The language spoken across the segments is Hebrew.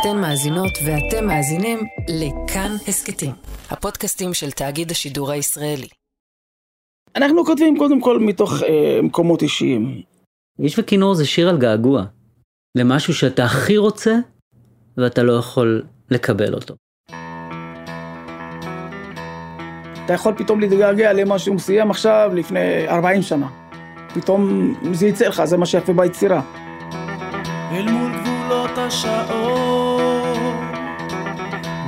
אתן מאזינות ואתם מאזינים לכאן הסכתים, הפודקאסטים של תאגיד השידור הישראלי. אנחנו כותבים קודם כל מתוך אה, מקומות אישיים. איש וכינור זה שיר על געגוע, למשהו שאתה הכי רוצה ואתה לא יכול לקבל אותו. אתה יכול פתאום להתגעגע למה שהוא סיים עכשיו לפני 40 שנה. פתאום זה יצא לך, זה מה שיפה ביצירה. אל מול גבולות השעות,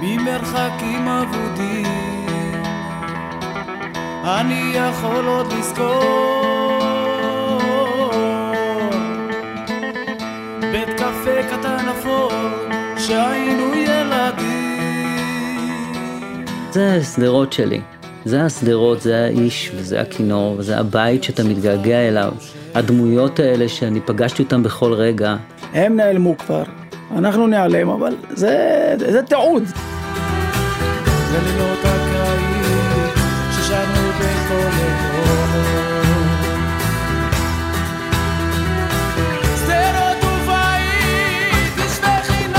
ממרחקים אבודים, אני יכול עוד לזכור בית קפה קטן אפור, שהיינו ילדים. זה שדרות שלי. זה השדרות, זה האיש, וזה הכינור, וזה הבית שאתה מתגעגע אליו. הדמויות האלה שאני פגשתי אותן בכל רגע. הם נעלמו כבר, אנחנו ניעלם, אבל זה, זה תיעוד. זה לילות הקיץ ששרנו בכל ושכנות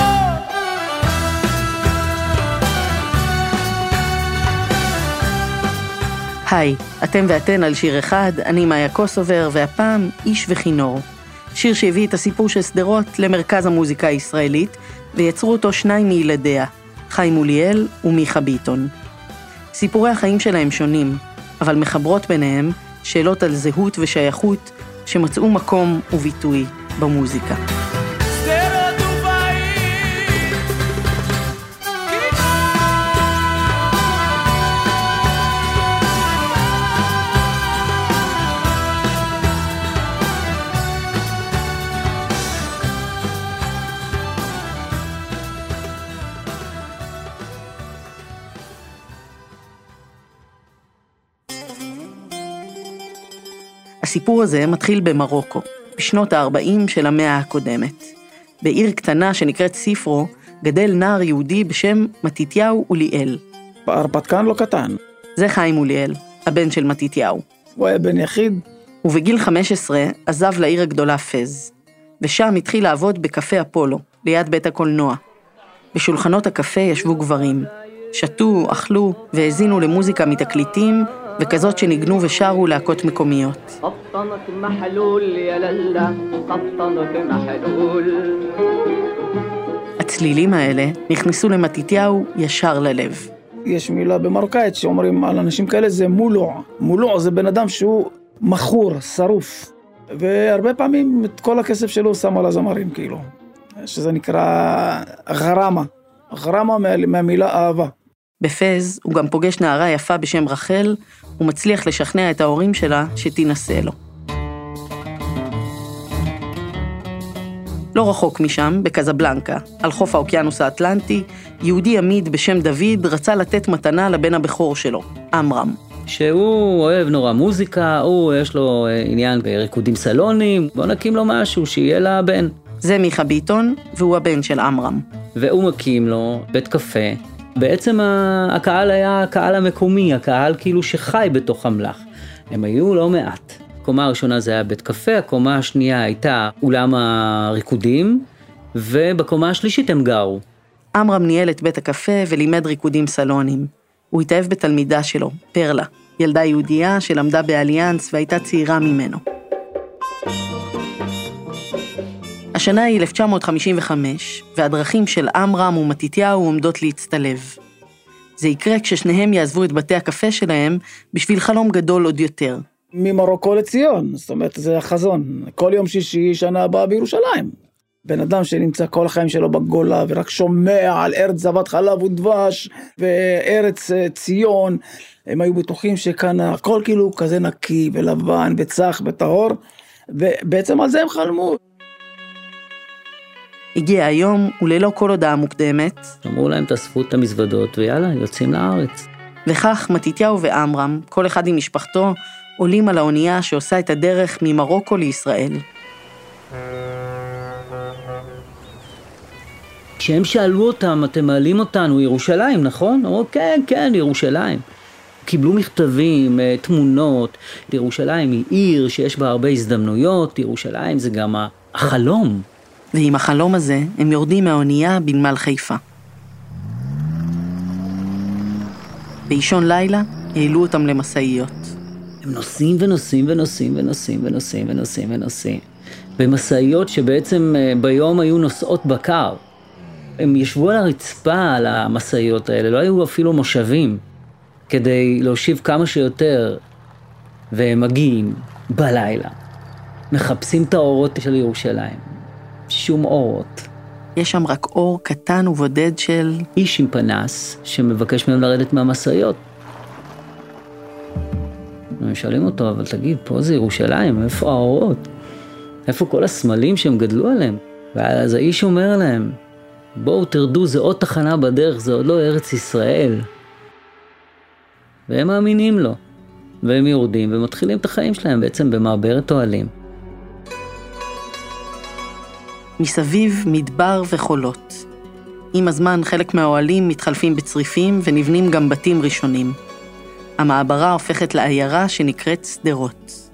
היי, אתם ואתן על שיר אחד, אני מאיה קוסובר, והפעם איש וכינור. שיר שהביא את הסיפור של שדרות למרכז המוזיקה הישראלית, ויצרו אותו שניים מילדיה, חיים מוליאל ומיכה ביטון. סיפורי החיים שלהם שונים, אבל מחברות ביניהם שאלות על זהות ושייכות שמצאו מקום וביטוי במוזיקה. הסיפור הזה מתחיל במרוקו, בשנות ה-40 של המאה הקודמת. בעיר קטנה שנקראת ספרו, גדל נער יהודי בשם מתתיהו אוליאל. ההרפתקן לא קטן, זה חיים אוליאל, הבן של מתתיהו. הוא היה בן יחיד, ובגיל 15 עזב לעיר הגדולה פז, ושם התחיל לעבוד בקפה אפולו, ליד בית הקולנוע. בשולחנות הקפה ישבו גברים, שתו, אכלו והאזינו למוזיקה מתקליטים וכזאת שניגנו ושרו להקות מקומיות. הצלילים האלה נכנסו למתיתיהו ישר ללב. יש מילה במרוקאית שאומרים על אנשים כאלה זה מולוע. מולוע זה בן אדם שהוא מכור, שרוף. והרבה פעמים את כל הכסף שלו הוא שם על הזמרים, כאילו. שזה נקרא גרמה. גרמה מהמילה אהבה. בפז הוא גם פוגש נערה יפה בשם רחל, ומצליח לשכנע את ההורים שלה שתינשא לו. לא רחוק משם, בקזבלנקה, על חוף האוקיינוס האטלנטי, יהודי עמיד בשם דוד רצה לתת מתנה לבן הבכור שלו, עמרם. שהוא אוהב נורא מוזיקה, הוא יש לו אה, עניין בריקודים סלונים, בוא נקים לו משהו שיהיה לבן. זה מיכה ביטון, והוא הבן של עמרם. והוא מקים לו בית קפה. בעצם הקהל היה הקהל המקומי, הקהל כאילו שחי בתוך המלאך. הם היו לא מעט. הקומה הראשונה זה היה בית קפה, הקומה השנייה הייתה אולם הריקודים, ובקומה השלישית הם גרו. עמרם ניהל את בית הקפה ולימד ריקודים סלונים. הוא התאהב בתלמידה שלו, פרלה, ילדה יהודייה שלמדה באליאנס והייתה צעירה ממנו. השנה היא 1955, והדרכים של עמרם ומתתיהו עומדות להצטלב. זה יקרה כששניהם יעזבו את בתי הקפה שלהם בשביל חלום גדול עוד יותר. ממרוקו לציון, זאת אומרת זה החזון. כל יום שישי שנה הבאה בירושלים. בן אדם שנמצא כל החיים שלו בגולה ורק שומע על ארץ זבת חלב ודבש וארץ אה, ציון, הם היו בטוחים שכאן הכל כאילו כזה נקי ולבן וצח וטהור, ובעצם על זה הם חלמו. הגיע היום, וללא כל הודעה מוקדמת, אמרו להם תאספו את המזוודות ויאללה, יוצאים לארץ. וכך מתתיהו ועמרם, כל אחד עם משפחתו, עולים על האונייה שעושה את הדרך ממרוקו לישראל. כשהם שאלו אותם, אתם מעלים אותנו, ירושלים, נכון? אמרו, כן, כן, ירושלים. קיבלו מכתבים, אה, תמונות, ירושלים היא עיר שיש בה הרבה הזדמנויות, ירושלים זה גם החלום. ועם החלום הזה הם יורדים מהאונייה בנמל חיפה. באישון לילה העלו אותם למשאיות. הם נוסעים ונוסעים ונוסעים ונוסעים ונוסעים ונוסעים ונוסעים. במשאיות שבעצם אה, ביום היו נוסעות בקר. הם ישבו על הרצפה על המשאיות האלה, לא היו אפילו מושבים, כדי להושיב כמה שיותר. והם מגיעים בלילה, מחפשים את האורות של ירושלים. שום אורות. יש שם רק אור קטן ובודד של... איש עם פנס שמבקש מהם לרדת מהמשאיות. הם שואלים אותו, אבל תגיד, פה זה ירושלים, איפה האורות? איפה כל הסמלים שהם גדלו עליהם? ואז האיש אומר להם, בואו תרדו, זה עוד תחנה בדרך, זה עוד לא ארץ ישראל. והם מאמינים לו. והם יורדים ומתחילים את החיים שלהם בעצם במעברת אוהלים. מסביב מדבר וחולות. עם הזמן חלק מהאוהלים מתחלפים בצריפים ונבנים גם בתים ראשונים. המעברה הופכת לעיירה שנקראת שדרות.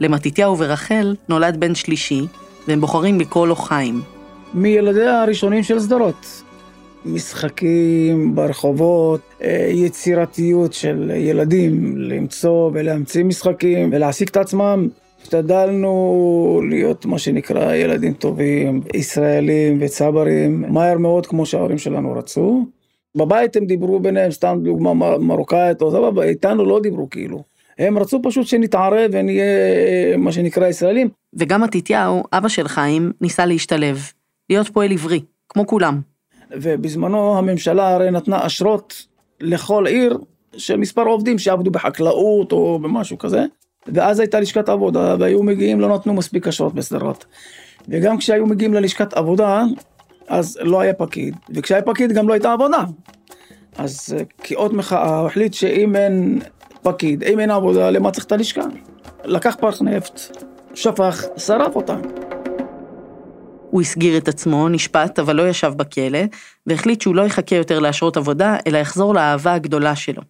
למתתיהו ורחל נולד בן שלישי, והם בוחרים לקרוא לו חיים. מילדיה הראשונים של שדרות. משחקים ברחובות, אה, יצירתיות של ילדים, למצוא ולהמציא משחקים ולהעסיק את עצמם. השתדלנו להיות מה שנקרא ילדים טובים, ישראלים וצברים, מהר מאוד כמו שההורים שלנו רצו. בבית הם דיברו ביניהם, סתם דוגמה מר- מרוקאית או סבבה, איתנו לא דיברו כאילו. הם רצו פשוט שנתערב ונהיה אה, מה שנקרא ישראלים. וגם מתתיהו, אבא של חיים, ניסה להשתלב, להיות פועל עברי, כמו כולם. ובזמנו הממשלה הרי נתנה אשרות לכל עיר של מספר עובדים שעבדו בחקלאות או במשהו כזה. ואז הייתה לשכת עבודה והיו מגיעים, לא נתנו מספיק אשרות בשדרות. וגם כשהיו מגיעים ללשכת עבודה, אז לא היה פקיד, וכשהיה פקיד גם לא הייתה עבודה. אז אה, כאות מחאה הוא החליט שאם אין פקיד, אם אין עבודה, למה צריך את הלשכה? לקח פח נפט, שפך, שרף אותה. הוא הסגיר את עצמו, נשפט, אבל לא ישב בכלא, והחליט שהוא לא יחכה יותר לאשרות עבודה, אלא יחזור לאהבה הגדולה שלו,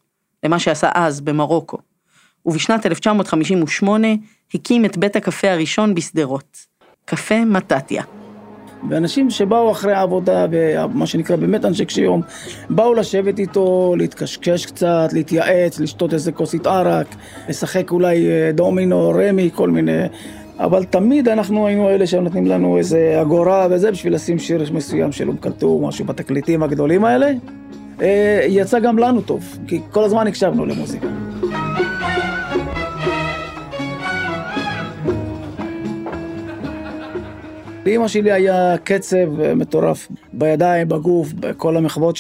למה שעשה אז במרוקו. ובשנת 1958 הקים את בית הקפה הראשון בשדרות, קפה מטתיה. ואנשים שבאו אחרי העבודה, ומה שנקרא באמת אנשי קשי יום, באו לשבת איתו, להתקשקש קצת, להתייעץ, לשתות איזה כוסית ערק, לשחק אולי אה, דומינו, רמי, כל מיני... אבל תמיד אנחנו היינו אלה שנותנים לנו איזה אגורה וזה בשביל לשים שיר מסוים של אום כלתום, משהו בתקליטים הגדולים האלה. אה, יצא גם לנו טוב, כי כל הזמן הקשבנו למוזיקה. לאמא שלי היה קצב אה, מטורף בידיים, בגוף, בכל המחוות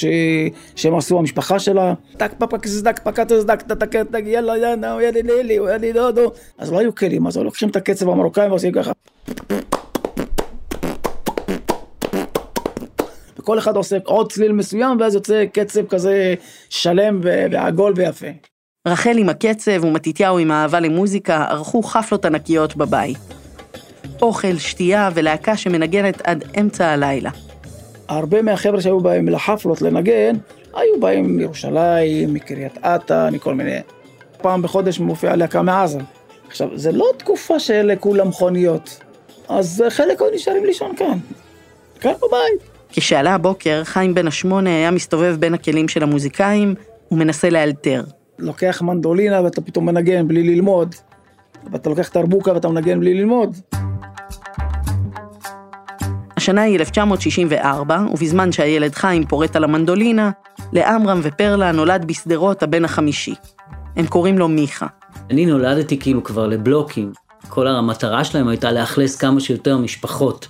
שהם עשו, המשפחה שלה. טק פפק זדק פקת זדק טק טק טק יאללה יאללה יאללה לילי יאללה דודו. אז לא היו כלים, אז היו לוקחים את הקצב המרוקאי ועושים ככה. וכל אחד עושה עוד צליל מסוים ואז יוצא קצב כזה שלם ועגול ויפה. רחל עם הקצב ומתתיהו עם האהבה למוזיקה ערכו חפלות ענקיות בבית. אוכל, שתייה ולהקה שמנגנת עד אמצע הלילה. הרבה מהחבר'ה שהיו באים לחפלות לנגן, היו באים מירושלים, מקריית אתא, מכל מיני... פעם בחודש מופיעה להקה מעזה. עכשיו, זה לא תקופה שאלה כולם מכוניות, אז חלק היו נשארים לישון כאן. כאן בבית. כשעלה הבוקר, חיים בן השמונה היה מסתובב בין הכלים של המוזיקאים ומנסה לאלתר. לוקח מנדולינה ואתה פתאום מנגן בלי ללמוד, ואתה לוקח תרבוקה ואתה מנגן בלי ללמוד. השנה היא 1964, ובזמן שהילד חיים פורט על המנדולינה, לעמרם ופרלה נולד בשדרות הבן החמישי. הם קוראים לו מיכה. אני נולדתי כאילו כבר לבלוקים. כל המטרה שלהם הייתה לאכלס כמה שיותר משפחות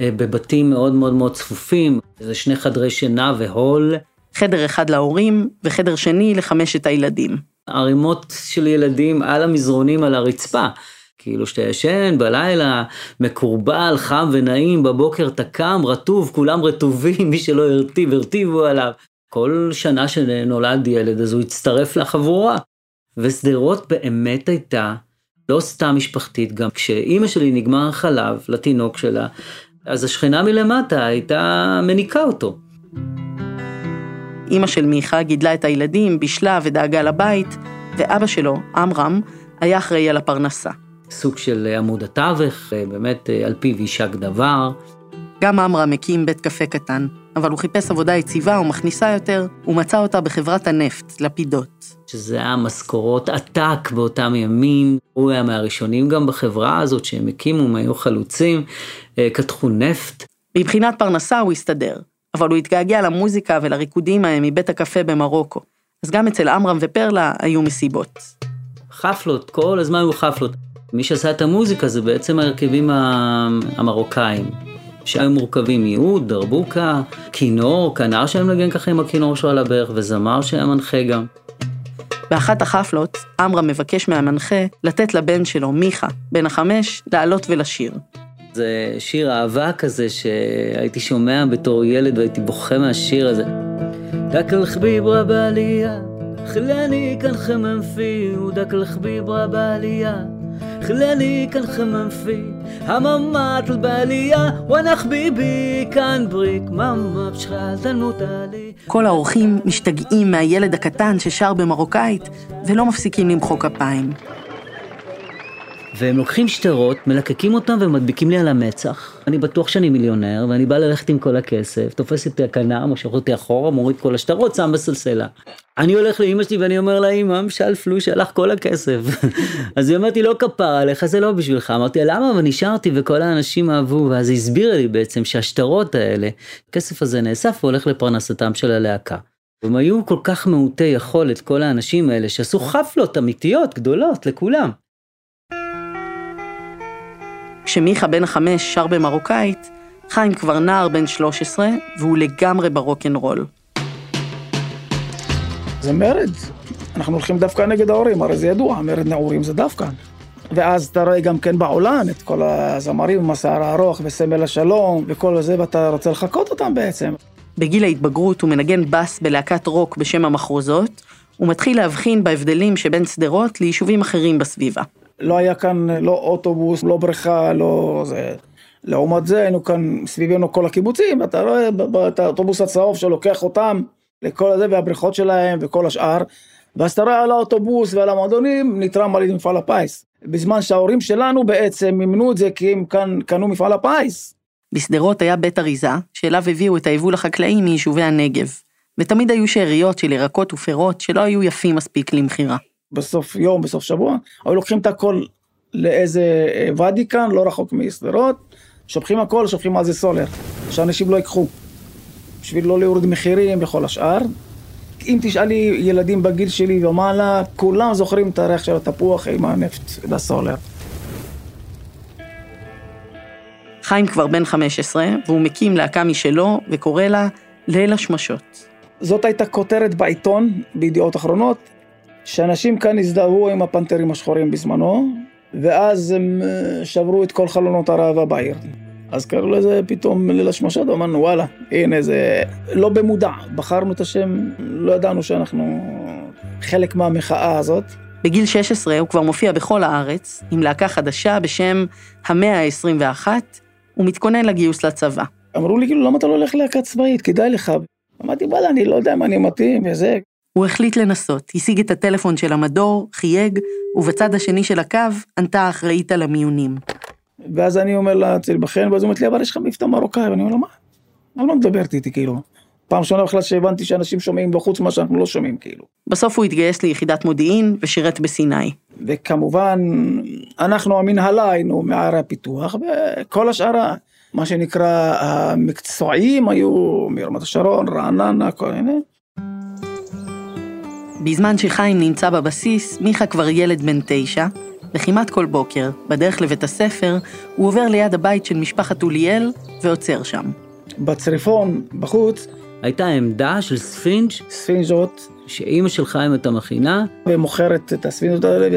אה, בבתים מאוד מאוד מאוד צפופים, זה שני חדרי שינה והול, חדר אחד להורים וחדר שני לחמשת הילדים. ערימות של ילדים על המזרונים על הרצפה. כאילו שאתה ישן בלילה, מקורבל, חם ונעים, בבוקר אתה קם, רטוב, כולם רטובים, מי שלא הרטיב, הרטיבו עליו. כל שנה שנולד ילד אז הוא הצטרף לחבורה. ושדרות באמת הייתה לא סתם משפחתית, גם כשאימא שלי נגמר החלב לתינוק שלה, אז השכנה מלמטה הייתה מניקה אותו. אימא של מיכה גידלה את הילדים, בישלה ודאגה לבית, ואבא שלו, עמרם, היה אחראי על הפרנסה. סוג של עמוד התווך, באמת על פיו יישק דבר. גם עמרם הקים בית קפה קטן, אבל הוא חיפש עבודה יציבה ומכניסה יותר, ומצא אותה בחברת הנפט, לפידות. שזה היה משכורות עתק באותם ימים. הוא היה מהראשונים גם בחברה הזאת שהם הקימו, הם היו חלוצים, אה, קדחו נפט. מבחינת פרנסה הוא הסתדר, אבל הוא התגעגע למוזיקה ולריקודים ההם מבית הקפה במרוקו. אז גם אצל עמרם ופרלה היו מסיבות. חפלות, כל הזמן היו חפלות. מי שעשה את המוזיקה זה בעצם ההרכבים המרוקאים, שהיו מורכבים מיעוד, דרבוקה, כינור, כנר שהיה מנגן ככה עם הכינור שלו על הברך, וזמר שהיה מנחה גם. באחת החפלות, עמרם מבקש מהמנחה לתת לבן שלו, מיכה, בן החמש, לעלות ולשיר. זה שיר אהבה כזה שהייתי שומע בתור ילד והייתי בוכה מהשיר הזה. דק אל-חביב בעלייה, חלני כאן חמם פי, ודק אל-חביב בעלייה, חלני כאן חמם פי, הממת בעלייה, ואנח ביבי כאן בריק, ממה בשחלתנות עלי. כל האורחים משתגעים מהילד הקטן ששר במרוקאית, ולא מפסיקים למחוא כפיים. והם לוקחים שטרות, מלקקים אותם ומדביקים לי על המצח. אני בטוח שאני מיליונר, ואני בא ללכת עם כל הכסף, תופס את הכנר, מושך אותי אחורה, מוריד כל השטרות, שם בסלסלה. אני הולך לאימא שלי ואני אומר לה, אמא, משל פלוש, הלך כל הכסף. אז היא אומרת לי, לא כפרה עליך, זה לא בשבילך. אמרתי למה? ונשארתי וכל האנשים אהבו, ואז היא הסבירה לי בעצם שהשטרות האלה, הכסף הזה נאסף והולך לפרנסתם של הלהקה. והם היו כל כך מעוטי יכולת, כל האנשים האלה, שעשו חפלות אמיתיות, גדולות, לכולם. כשמיכה בן החמש שר במרוקאית, חיים כבר נער בן 13, והוא לגמרי ברוקנרול. זה מרד. אנחנו הולכים דווקא נגד ההורים, הרי זה ידוע, מרד נעורים זה דווקא. ואז אתה רואה גם כן בעולם את כל הזמרים עם השיער הארוך וסמל השלום וכל זה, ואתה רוצה לחקות אותם בעצם. בגיל ההתבגרות הוא מנגן בס בלהקת רוק בשם המחרוזות, ומתחיל להבחין בהבדלים שבין שדרות ליישובים אחרים בסביבה. לא היה כאן לא אוטובוס, לא בריכה, לא זה. לעומת זה היינו כאן סביבנו כל הקיבוצים, אתה רואה את האוטובוס הצהוב שלוקח אותם לכל הזה והבריכות שלהם וכל השאר, ואז אתה רואה על האוטובוס ועל המועדונים נתרם על ידי מפעל הפיס. בזמן שההורים שלנו בעצם מימנו את זה כי הם כאן קנו מפעל הפיס. בשדרות היה בית אריזה, שאליו הביאו את היבול החקלאי מיישובי הנגב, ותמיד היו שאריות של ירקות ופירות שלא היו יפים מספיק למכירה. בסוף יום, בסוף שבוע, היו לוקחים את הכל לאיזה אה, ואדי כאן, לא רחוק משדרות, שופכים הכל, שופכים על זה סולר, שאנשים לא ייקחו, בשביל לא להוריד מחירים וכל השאר. אם תשאלי ילדים בגיל שלי ומעלה, כולם זוכרים את הריח של התפוח עם הנפט והסולר. חיים כבר בן 15, והוא מקים להקה משלו וקורא לה ליל השמשות. זאת הייתה כותרת בעיתון, בידיעות אחרונות, שאנשים כאן הזדהו עם הפנתרים השחורים בזמנו, ואז הם אה, שברו את כל חלונות הראווה בעיר. אז קראו לזה פתאום ליל השמשות, ואמרנו וואלה, הנה זה לא במודע, בחרנו את השם, לא ידענו שאנחנו חלק מהמחאה הזאת. בגיל 16 הוא כבר מופיע בכל הארץ, עם להקה חדשה בשם המאה ה-21, ומתכונן לגיוס לצבא. אמרו לי כאילו למה אתה לא הולך להקה צבאית, כדאי לך. אמרתי וואלה, אני לא יודע אם אני מתאים וזה. הוא החליט לנסות, השיג את הטלפון של המדור, חייג, ובצד השני של הקו ענתה האחראית על המיונים. ואז אני אומר לה, צריך להיבחן, ואז היא אומרת לי, אבל יש לך מבטא מרוקאי, ואני אומר לה, מה? על מה מדברת איתי, כאילו? פעם ראשונה בכלל שהבנתי שאנשים שומעים בחוץ מה שאנחנו לא שומעים, כאילו. בסוף הוא התגייס ליחידת מודיעין ושירת בסיני. וכמובן, אנחנו המנהלה היינו מערי הפיתוח, וכל השאר, מה שנקרא, המקצועיים היו מרמת השרון, רעננה, כל מיני. בזמן שחיים נמצא בבסיס, מיכה כבר ילד בן תשע, וכמעט כל בוקר, בדרך לבית הספר, הוא עובר ליד הבית של משפחת אוליאל ועוצר שם. בצריפון, בחוץ, הייתה עמדה של ספינג' ספינג'ות, שאימא של חיים הייתה מכינה, ומוכרת את הספינג'ות האלה,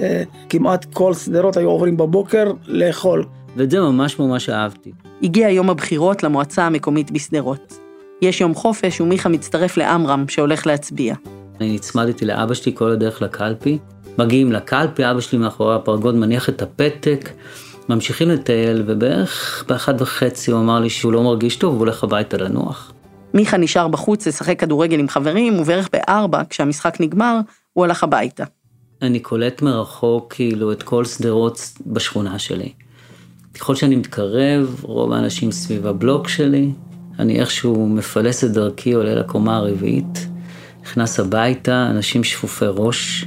וכמעט כל שדרות היו עוברים בבוקר לאכול. ואת זה ממש ממש אהבתי. הגיע יום הבחירות למועצה המקומית בשדרות. יש יום חופש ומיכה מצטרף לעמרם שהולך להצביע. אני נצמדתי לאבא שלי כל הדרך לקלפי. מגיעים לקלפי, אבא שלי מאחורי הפרגוד מניח את הפתק, ממשיכים לטייל, ובערך באחת וחצי הוא אמר לי שהוא לא מרגיש טוב, הוא הולך הביתה לנוח. מיכה נשאר בחוץ לשחק כדורגל עם חברים, ובערך בארבע, כשהמשחק נגמר, הוא הלך הביתה. אני קולט מרחוק כאילו את כל שדרות בשכונה שלי. ככל שאני מתקרב, רוב האנשים סביב הבלוק שלי, אני איכשהו מפלס את דרכי, עולה לקומה הרביעית, נכנס הביתה, אנשים שפופי ראש,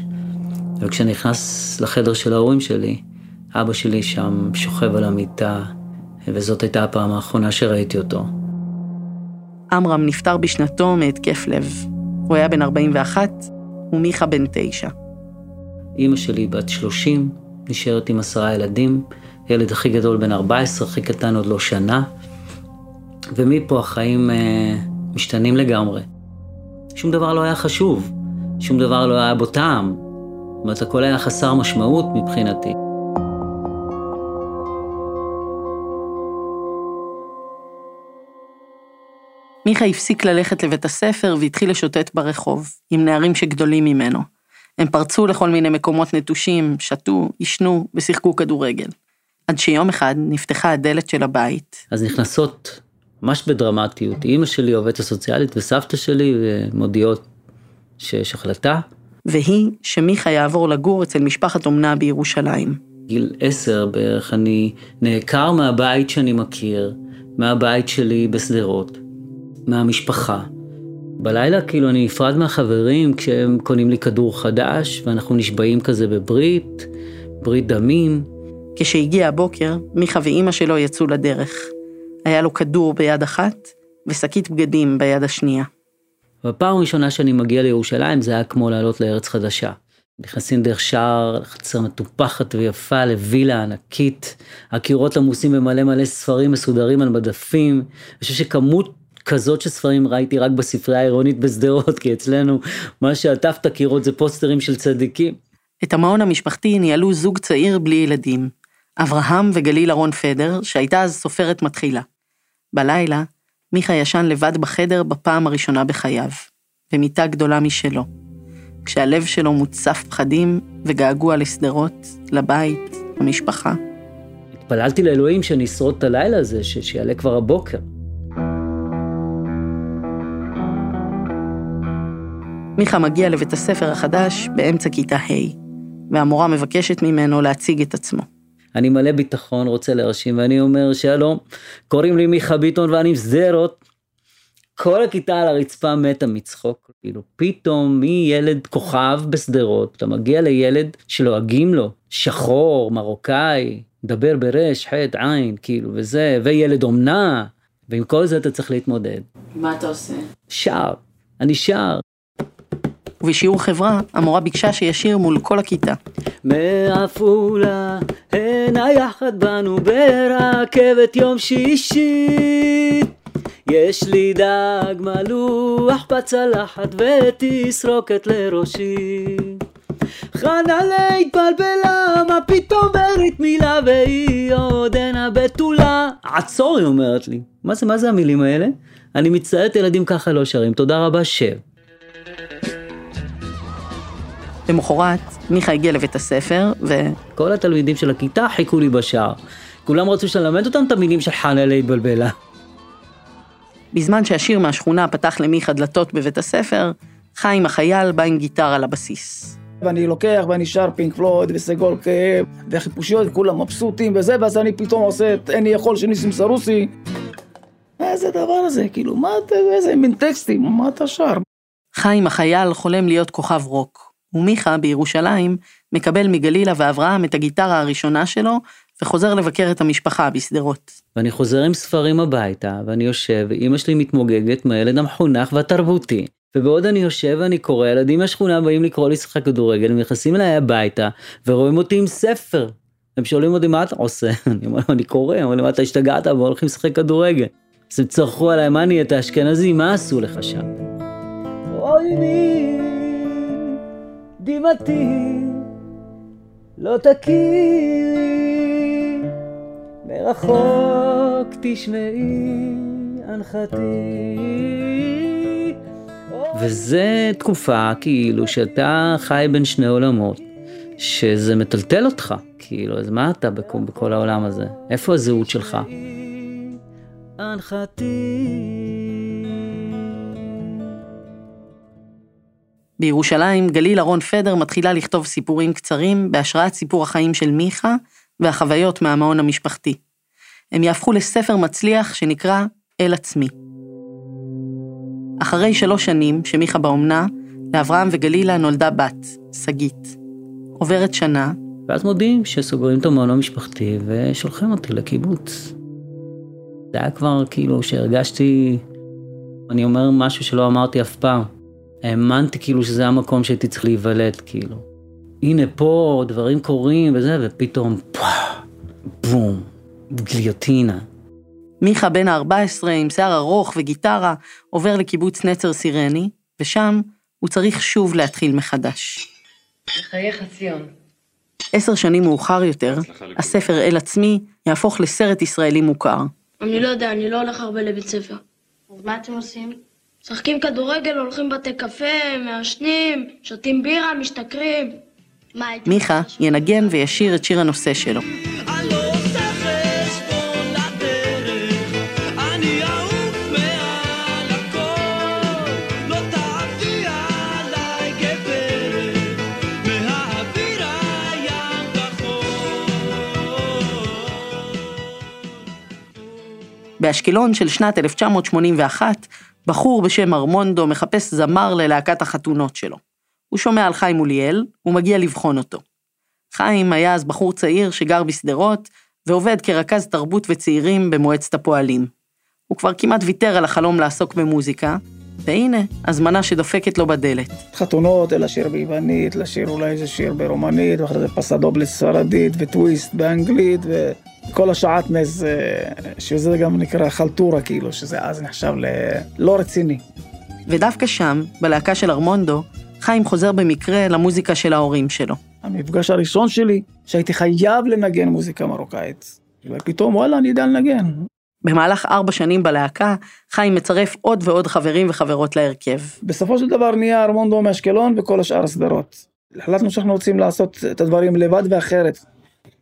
וכשאני נכנס לחדר של ההורים שלי, אבא שלי שם שוכב על המיטה, וזאת הייתה הפעם האחרונה שראיתי אותו. עמרם נפטר בשנתו מהתקף לב. הוא היה בן 41 ומיכה בן 9. אימא שלי בת 30, נשארת עם עשרה ילדים, ילד הכי גדול בן 14, הכי קטן עוד לא שנה, ומפה החיים אה, משתנים לגמרי. שום דבר לא היה חשוב, שום דבר לא היה בו טעם, זאת אומרת, הכל היה חסר משמעות מבחינתי. מיכה הפסיק ללכת לבית הספר והתחיל לשוטט ברחוב, עם נערים שגדולים ממנו. הם פרצו לכל מיני מקומות נטושים, שתו, עישנו ושיחקו כדורגל. עד שיום אחד נפתחה הדלת של הבית, אז נכנסות ממש בדרמטיות, אימא שלי עובדת הסוציאלית וסבתא שלי מודיעות שיש החלטה. והיא שמיכה יעבור לגור אצל משפחת אומנה בירושלים. גיל עשר בערך אני נעקר מהבית שאני מכיר, מהבית שלי בשדרות, מהמשפחה. בלילה כאילו אני נפרד מהחברים כשהם קונים לי כדור חדש ואנחנו נשבעים כזה בברית, ברית דמים. כשהגיע הבוקר, מיכה ואימא שלו יצאו לדרך. היה לו כדור ביד אחת ושקית בגדים ביד השנייה. בפעם הראשונה שאני מגיע לירושלים זה היה כמו לעלות לארץ חדשה. נכנסים דרך שער, חצר מטופחת ויפה לווילה ענקית, הקירות עמוסים במלא מלא ספרים מסודרים על מדפים. אני חושב שכמות כזאת של ספרים ראיתי רק בספרייה העירונית בשדרות, כי אצלנו מה שעטף את הקירות זה פוסטרים של צדיקים. את המעון המשפחתי ניהלו זוג צעיר בלי ילדים, אברהם וגליל אהרון פדר, שהייתה אז סופרת מתחילה. בלילה, מיכה ישן לבד בחדר בפעם הראשונה בחייו, במיטה גדולה משלו. כשהלב שלו מוצף פחדים וגעגוע לשדרות, לבית, למשפחה. התפללתי לאלוהים שאני אשרוד את הלילה הזה, ש- שיעלה כבר הבוקר. מיכה מגיע לבית הספר החדש באמצע כיתה ה', והמורה מבקשת ממנו להציג את עצמו. אני מלא ביטחון, רוצה להרשים, ואני אומר, שלום, קוראים לי מיכה ביטון ואני משדרות. כל הכיתה על הרצפה מתה מצחוק, כאילו פתאום מילד כוכב בשדרות, אתה מגיע לילד שלועגים לו, שחור, מרוקאי, מדבר ברש, חטא, עין, כאילו, וזה, וילד אומנה, ועם כל זה אתה צריך להתמודד. מה אתה עושה? שר, אני שר. ובשיעור חברה, המורה ביקשה שישיר מול כל הכיתה. מעפולה, הנה יחד באנו ברכבת יום שישי. יש לי דג מלוח בצלחת ותסרוקת לראשי. חנה להתבלבלה, מה פתאום ברית מילה והיא עודנה בתולה. עצור, היא אומרת לי. מה זה, מה זה המילים האלה? אני מצטערת, ילדים ככה לא שרים, תודה רבה, שב. למחרת, מיכה הגיע לבית הספר, ו... כל התלמידים של הכיתה חיכו לי בשער. כולם רצו שלמד אותם את המילים של חנה להתבלבלה. בזמן שהשיר מהשכונה פתח למיכה דלתות בבית הספר, חיים החייל בא עם גיטרה לבסיס. ואני לוקח ואני שר פינק פלויד וסגול כאב וחיפושיות, כולם מבסוטים וזה, ואז אני פתאום עושה את אין לי יכול של ניסים סרוסי. מה זה הדבר הזה? כאילו, מה אתה, איזה מין טקסטים, מה אתה שר? חיים החייל חולם להיות כוכב רוק, ומיכה, בירושלים, מקבל מגלילה ואברהם את הגיטרה הראשונה שלו, וחוזר לבקר את המשפחה בשדרות. ואני חוזר עם ספרים הביתה, ואני יושב, ואימא שלי מתמוגגת מהילד המחונך והתרבותי. ובעוד אני יושב ואני קורא, ילדים מהשכונה באים לקרוא לי לשחק כדורגל, הם נכנסים אליי הביתה, ורואים אותי עם ספר. הם שואלים אותי, מה אתה עושה? אני אומר, אני קורא, הם אומרים, אתה השתגעת, אבל הולכים לשחק כדורגל. אז הם צרחו עליי, מה נהיית אשכנזי, מה עשו לך שם? אוי מי, דמעתי, לא תכירי, מרחוק תשמעי אנחתי. וזה תקופה כאילו שאתה חי בין שני עולמות, שזה מטלטל אותך, כאילו, אז מה אתה בכל, בכל העולם הזה? איפה הזהות שלך? אנחתי. בירושלים, גליל אהרון פדר מתחילה לכתוב סיפורים קצרים בהשראת סיפור החיים של מיכה והחוויות מהמעון המשפחתי. הם יהפכו לספר מצליח שנקרא אל עצמי. אחרי שלוש שנים שמיכה באומנה, לאברהם וגלילה נולדה בת, שגית. עוברת שנה, ואז מודיעים שסוגרים את המעון המשפחתי ושולחים אותי לקיבוץ. זה היה כבר כאילו שהרגשתי, אני אומר משהו שלא אמרתי אף פעם. האמנתי כאילו שזה המקום שהייתי צריך להיוולד, כאילו. הנה פה דברים קורים וזה, ופתאום פאח, בום, גליוטינה. מיכה בן ה-14 עם שיער ארוך וגיטרה עובר לקיבוץ נצר סירני, ושם הוא צריך שוב להתחיל מחדש. בחייך ציון. עשר שנים מאוחר יותר, הספר אל עצמי יהפוך לסרט ישראלי מוכר. אני לא יודע, אני לא הולך הרבה לבית ספר. אז מה אתם עושים? משחקים כדורגל, הולכים בתי קפה, מעשנים, שותים בירה, משתכרים. מיכה ינגן וישיר את שיר הנושא שלו. לא. באשקלון של שנת 1981, בחור בשם ארמונדו מחפש זמר ללהקת החתונות שלו. הוא שומע על חיים מוליאל, ומגיע לבחון אותו. חיים היה אז בחור צעיר שגר בשדרות, ועובד כרכז תרבות וצעירים במועצת הפועלים. הוא כבר כמעט ויתר על החלום לעסוק במוזיקה, והנה, הזמנה שדופקת לו בדלת. חתונות, לשיר ביוונית, לשיר אולי איזה שיר ברומנית, ואחרי זה פסדובלס ספרדית, וטוויסט באנגלית, וכל השעטנז, אה, שזה גם נקרא חלטורה, כאילו, שזה אז נחשב ללא רציני. ודווקא שם, בלהקה של ארמונדו, חיים חוזר במקרה למוזיקה של ההורים שלו. המפגש הראשון שלי, שהייתי חייב לנגן מוזיקה מרוקאית. ופתאום, וואלה, אני יודע לנגן. במהלך ארבע שנים בלהקה, חיים מצרף עוד ועוד חברים וחברות להרכב. בסופו של דבר נהיה ארמונדו מאשקלון וכל השאר הסדרות. החלטנו שאנחנו רוצים לעשות את הדברים לבד ואחרת.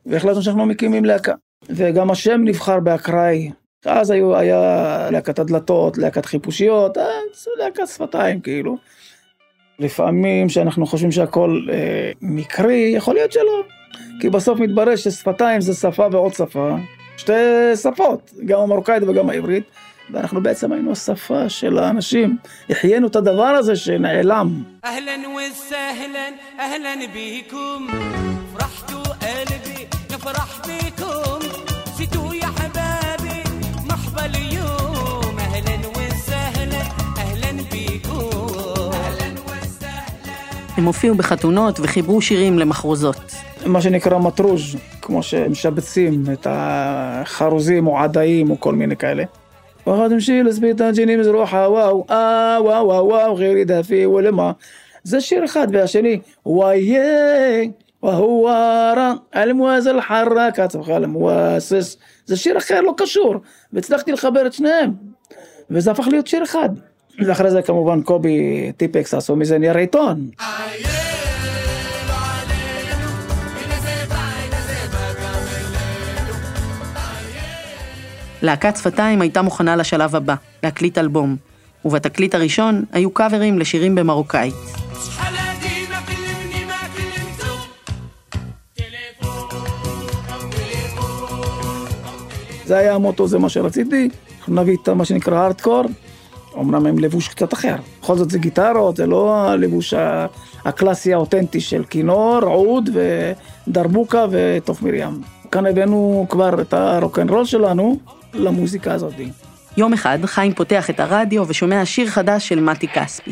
והחלטנו שאנחנו מקימים להקה. וגם השם נבחר באקראי. אז היו, היה להקת הדלתות, להקת חיפושיות, אז להקת שפתיים כאילו. לפעמים שאנחנו חושבים שהכל אה, מקרי, יכול להיות שלא. כי בסוף מתברר ששפתיים זה שפה ועוד שפה. שתי שפות, גם המרוקאית וגם העברית, ואנחנו בעצם היינו השפה של האנשים, החיינו את הדבר הזה שנעלם. אהלן וסהלן, אהלן ביקום, פרחתו הם הופיעו בחתונות וחיברו שירים למחרוזות. מה שנקרא מטרוז', כמו שמשבצים את החרוזים או עדיים או כל מיני כאלה. ואחד נמשיל לסבית הג'יני מזרוחה וואו, אה וואו וואו וואו חירי דפי ולמה. זה שיר אחד והשני, וואיה, והווארה, אלמואז אל-חרקת, אלמואסס. זה שיר אחר, לא קשור. והצלחתי לחבר את שניהם. וזה הפך להיות שיר אחד. ואחרי זה כמובן קובי טיפקס עשו מזה נייר עיתון. להקת שפתיים הייתה מוכנה לשלב הבא, להקליט אלבום, ובתקליט הראשון היו קאברים לשירים במרוקאית. זה היה המוטו, זה מה שרציתי, אנחנו נביא את מה שנקרא הארדקור, אמנם עם לבוש קצת אחר. בכל זאת זה גיטרות, זה לא הלבוש הקלאסי האותנטי של כינור, עוד ודרבוקה ותוף מרים. כאן הבאנו כבר את הרוקנרול שלנו למוזיקה הזאת. יום אחד חיים פותח את הרדיו ושומע שיר חדש של מתי כספי.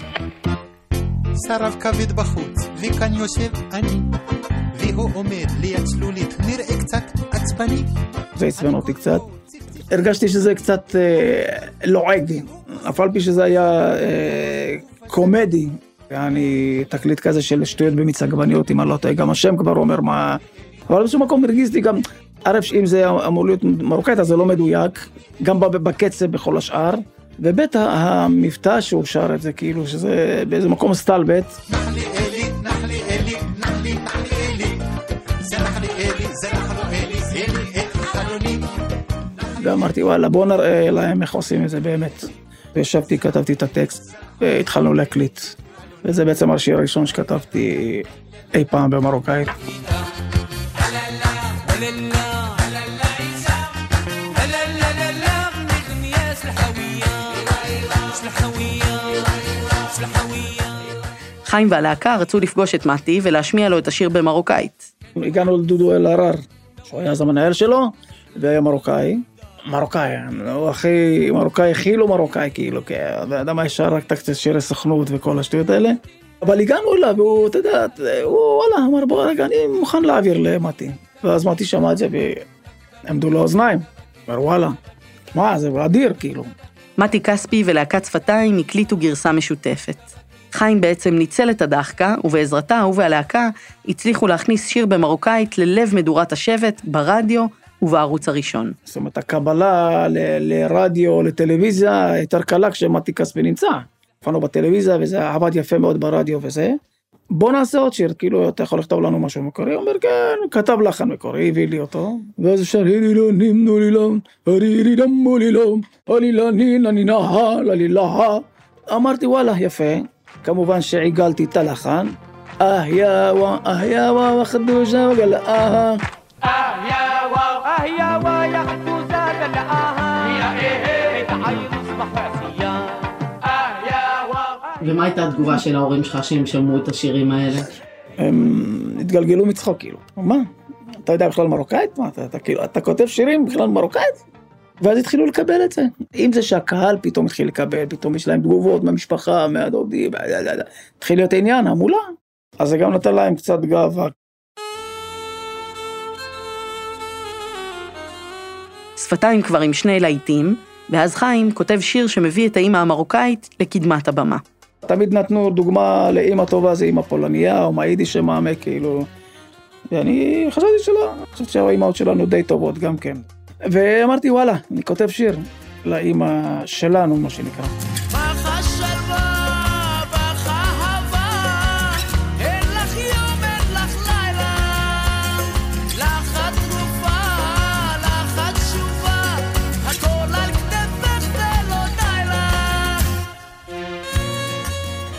שרף כבד בחוץ, וכאן יושב אני, והוא עומד ליד צלולית, נראה קצת עצבני. זה עצבן אותי קצת. הרגשתי שזה קצת אה, לועג, אף על פי שזה היה אה, קומדי. אני תקליט כזה של שטויות במיץ עגבניות, אם אני לא טועה, גם השם כבר אומר מה... אבל באיזשהו מקום הרגיז לי גם, ערב שאם זה אמור להיות מרוקאית, אז זה לא מדויק, גם בקצב בכל השאר. וב' המבטא שהוא שר את זה, כאילו שזה באיזה מקום סטלבט, נחלי אלי, נחלי אלי, נחלי, נחלי אלי. זה נחלי אלי, זה נחלו אלי, אלי, אלי, חלוני. ואמרתי וואלה בוא נראה להם איך עושים את זה באמת. וישבתי, כתבתי את הטקסט, והתחלנו להקליט. וזה בעצם השיר הראשון שכתבתי אי פעם במרוקאית. חיים והלהקה רצו לפגוש את מתי ולהשמיע לו את השיר במרוקאית. הגענו לדודו אלהרר, שהוא היה אז המנהל שלו, והיה מרוקאי, מרוקאי, הוא הכי מרוקאי, הכי לא מרוקאי כאילו, כי הבן אדם היה שר רק הקצת שירי סוכנות וכל השטויות האלה. אבל הגענו אליו, והוא, אתה יודע, הוא וואלה, אמר בוא רגע, אני מוכן להעביר למתי. ואז מתי שמע את זה ועמדו לו אוזניים. אמר וואלה, מה, זה אדיר כאילו. מתי כספי ולהקת שפתיים הקליטו גרסה משותפת. חיים בעצם ניצל את הדחקה, ובעזרתה הוא והלהקה הצליחו להכניס שיר במרוקאית ללב מדורת השבט, ברדיו ובערוץ הראשון. זאת אומרת, הקבלה ל- לרדיו, לטלוויזיה, יותר קלה כשמתי כספי נמצא. הופענו בטלוויזיה וזה עבד יפה מאוד ברדיו וזה. בוא נעשה עוד שיר, כאילו, אתה יכול לכתוב לנו משהו מקורי? הוא אומר, כן, כתב לחן מקורי, הביא לי אותו. ואז אפשר, הילי לא נימנו לי לא, הרילי דמו לי לא, הלי לא נינה נינה, ללי לה. אמרתי, וואלה, יפה. כמובן שעיגלתי את הלחן. אה יא וואה, אה יא וואה, וחדושה וגל אה. آه يا واو آه يا واو يا حدوثة دلقاها يا إيه تعير اصبح عصيان آه يا واو ומה הייתה התגובה של ההורים שלך שהם שמעו את השירים האלה? הם התגלגלו מצחוק, כאילו. מה? אתה יודע בכלל מרוקאית? מה, אתה, אתה, כאילו, אתה כותב שירים בכלל מרוקאית? ואז התחילו לקבל את זה. אם זה שהקהל פתאום התחיל לקבל, פתאום יש להם תגובות מהמשפחה, מהדודים, התחיל להיות עניין, המולה. אז זה גם נתן להם קצת גאווה. שפתיים כבר עם שני להיטים, ואז חיים כותב שיר שמביא את האימא המרוקאית לקדמת הבמה. תמיד נתנו דוגמה לאימא טובה זה אימא פולניה, או מהיידיש שמעמק, כאילו. ואני חשבתי שלא, חושב שהאימהות שלנו די טובות גם כן. ואמרתי, וואלה, אני כותב שיר לאימא שלנו, מה שנקרא.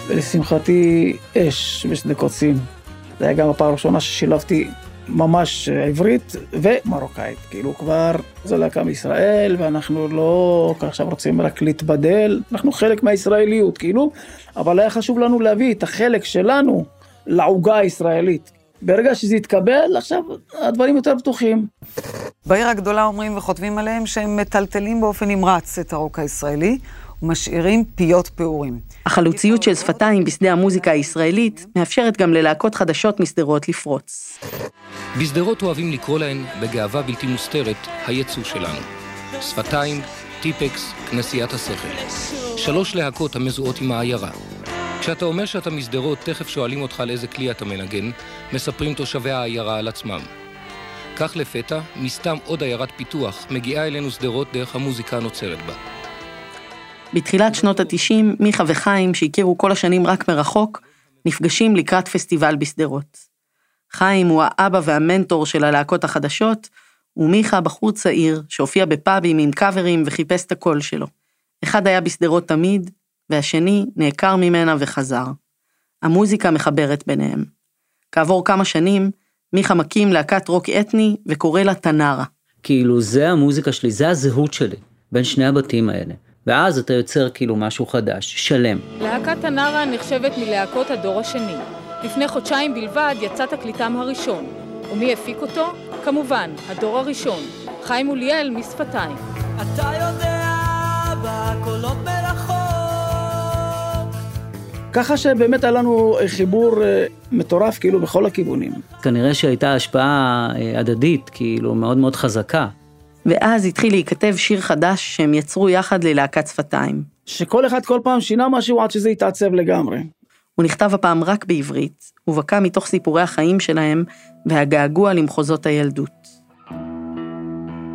ולשמחתי, אש בשדה קוצים. זה היה גם הפעם הראשונה ששילבתי ממש עברית ומרוקאית. כאילו כבר זו להקה מישראל, ואנחנו לא עכשיו רוצים רק להתבדל, אנחנו חלק מהישראליות, כאילו, אבל היה חשוב לנו להביא את החלק שלנו לעוגה הישראלית. ברגע שזה יתקבל, עכשיו הדברים יותר פתוחים. בעיר הגדולה אומרים וכותבים עליהם שהם מטלטלים באופן נמרץ את הרוק הישראלי ומשאירים פיות פעורים. החלוציות של שפתיים בשדה המוזיקה הישראלית מאפשרת גם ללהקות חדשות משדרות לפרוץ. בשדרות אוהבים לקרוא להן, בגאווה בלתי מוסתרת, היצוא שלנו. שפתיים, טיפקס, כנסיית השכל. שלוש להקות המזוהות עם העיירה. כשאתה אומר שאתה משדרות, תכף שואלים אותך על איזה כלי אתה מנגן, מספרים תושבי העיירה על עצמם. כך לפתע, מסתם עוד עיירת פיתוח, מגיעה אלינו שדרות דרך המוזיקה הנוצרת בה. בתחילת שנות ה-90, מיכה וחיים, שהכירו כל השנים רק מרחוק, נפגשים לקראת פסטיבל בשדרות. חיים הוא האבא והמנטור של הלהקות החדשות, ומיכה בחור צעיר שהופיע בפאבים עם קאברים וחיפש את הקול שלו. אחד היה בשדרות תמיד, והשני נעקר ממנה וחזר. המוזיקה מחברת ביניהם. כעבור כמה שנים, מיכה מקים להקת רוק אתני וקורא לה תנרה. כאילו זה המוזיקה שלי, זה הזהות שלי, בין שני הבתים האלה. ואז אתה יוצר כאילו משהו חדש, שלם. להקת הנרה נחשבת מלהקות הדור השני. לפני חודשיים בלבד יצא תקליטם הראשון. ומי הפיק אותו? כמובן, הדור הראשון, חיים מוליאל משפתיים. אתה יודע בקולות מרחוק ככה שבאמת היה לנו חיבור אה, מטורף כאילו בכל הכיוונים. כנראה שהייתה השפעה אה, הדדית, כאילו מאוד מאוד חזקה. ואז התחיל להיכתב שיר חדש שהם יצרו יחד ללהקת שפתיים. שכל אחד כל פעם שינה משהו עד שזה התעצב לגמרי. הוא נכתב הפעם רק בעברית, ובקע מתוך סיפורי החיים שלהם והגעגוע למחוזות הילדות.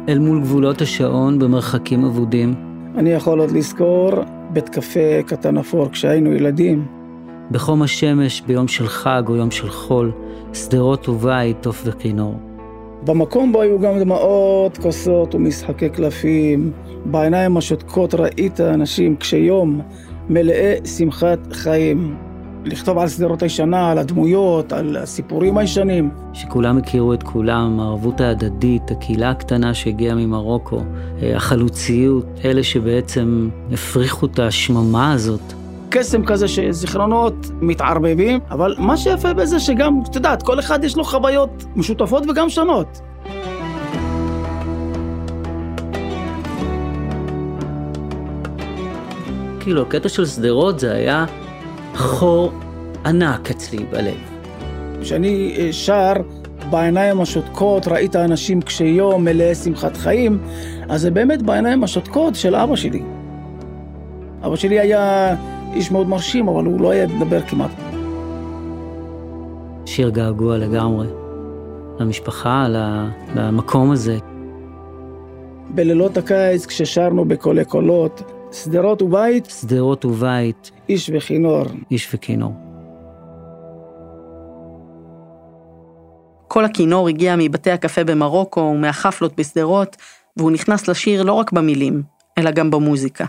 אל מול גבולות השעון במרחקים אבודים, אני יכול עוד לזכור בית קפה קטן אפור כשהיינו ילדים. בחום השמש ביום של חג או יום של חול, שדרות ובית, תוף וכינור. במקום בו היו גם דמעות, כוסות ומשחקי קלפים. בעיניים השותקות ראית אנשים קשי יום, מלאי שמחת חיים. לכתוב על שדרות הישנה, על הדמויות, על הסיפורים הישנים. שכולם הכירו את כולם, הערבות ההדדית, הקהילה הקטנה שהגיעה ממרוקו, אה, החלוציות, אלה שבעצם הפריחו את השממה הזאת. קסם כזה שזיכרונות מתערבבים, אבל מה שיפה בזה שגם, את יודעת, כל אחד יש לו חוויות משותפות וגם שונות. כאילו, הקטע של שדרות זה היה חור ענק אצלי בלב. כשאני אה, שר בעיניים השותקות, ראית אנשים קשי יום, מלאי שמחת חיים, אז זה באמת בעיניים השותקות של אבא שלי. אבא שלי היה איש מאוד מרשים, אבל הוא לא היה לדבר כמעט. שיר געגוע לגמרי. למשפחה, למקום הזה. בלילות הקיץ, כששרנו בקולי קולות, שדרות ובית. שדרות ובית. איש וכינור. איש וכינור. כל הכינור הגיע מבתי הקפה במרוקו ומהחפלות בשדרות, והוא נכנס לשיר לא רק במילים, אלא גם במוזיקה.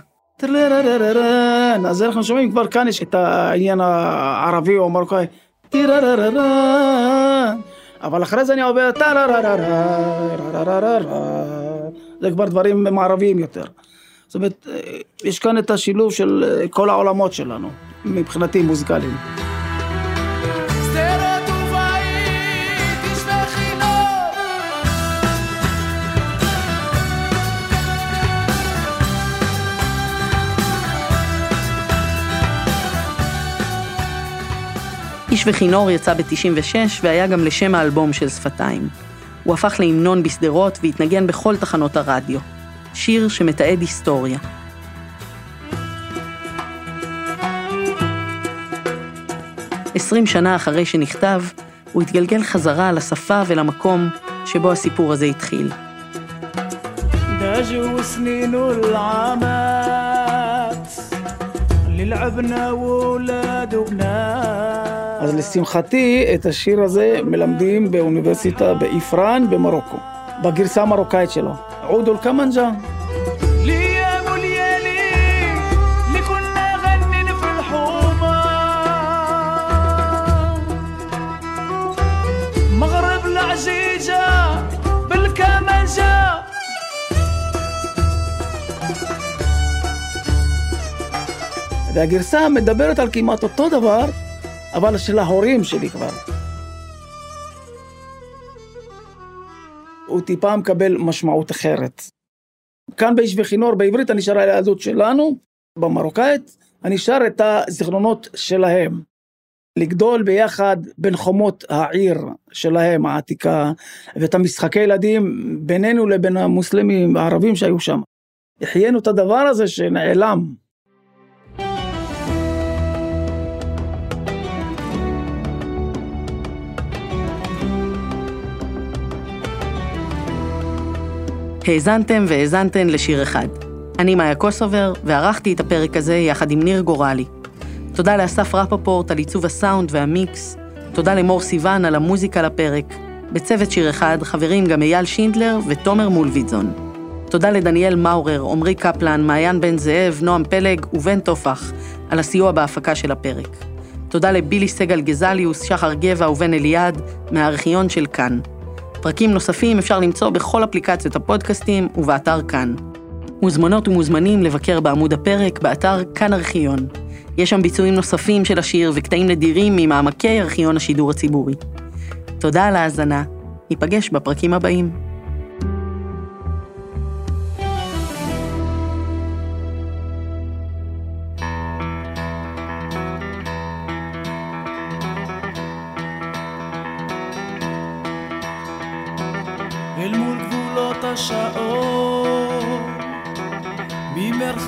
אז אנחנו שומעים כבר כאן יש את העניין הערבי או המרוקאי. אבל אחרי זה אני עובר זה כבר דברים מערביים יותר. זאת אומרת, יש כאן את השילוב של כל העולמות שלנו, מבחינתי מוזיקליים. איש וכינור יצא ב-96 והיה גם לשם האלבום של שפתיים. הוא הפך להמנון בשדרות והתנגן בכל תחנות הרדיו. שיר שמתעד היסטוריה. עשרים שנה אחרי שנכתב, הוא התגלגל חזרה לשפה ולמקום שבו הסיפור הזה התחיל. دجوا سنين العامات اللي لعبنا وولاد وبنات אז לשמחתי, את השיר הזה מלמדים באוניברסיטה באיפרן במרוקו, בגרסה המרוקאית שלו. עודו אל-קמנג'ה. והגרסה מדברת על כמעט אותו דבר, אבל של ההורים שלי כבר. הוא טיפה מקבל משמעות אחרת. כאן באיש וכינור בעברית אני שר היהדות שלנו, במרוקאית אני שר את הזיכרונות שלהם. לגדול ביחד בין חומות העיר שלהם העתיקה, ואת המשחקי ילדים בינינו לבין המוסלמים הערבים שהיו שם. החיינו את הדבר הזה שנעלם. האזנתם והאזנתן לשיר אחד. אני מאיה קוסובר, וערכתי את הפרק הזה יחד עם ניר גורלי. תודה לאסף רפפורט על עיצוב הסאונד והמיקס, תודה למור סיוון על המוזיקה לפרק. בצוות שיר אחד חברים גם אייל שינדלר ותומר מולביטזון. תודה לדניאל מאורר, עמרי קפלן, מעיין בן זאב, נועם פלג ובן טופח על הסיוע בהפקה של הפרק. תודה לבילי סגל גזליוס, שחר גבע ובן אליעד, מהארכיון של כאן. פרקים נוספים אפשר למצוא בכל אפליקציות הפודקאסטים ובאתר כאן. מוזמנות ומוזמנים לבקר בעמוד הפרק באתר כאן ארכיון. יש שם ביצועים נוספים של השיר וקטעים נדירים ממעמקי ארכיון השידור הציבורי. תודה על ההאזנה, ניפגש בפרקים הבאים.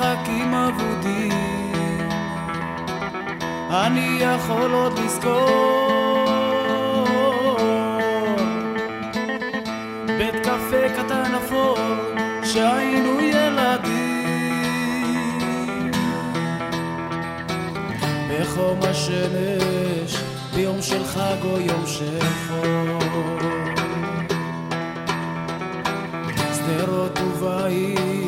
ממרחקים אבודים, אני יכול עוד לזכור בית קפה קטן אפור שהיינו ילדים. בחום השמש ביום של חג או יום של חור שדרות ובית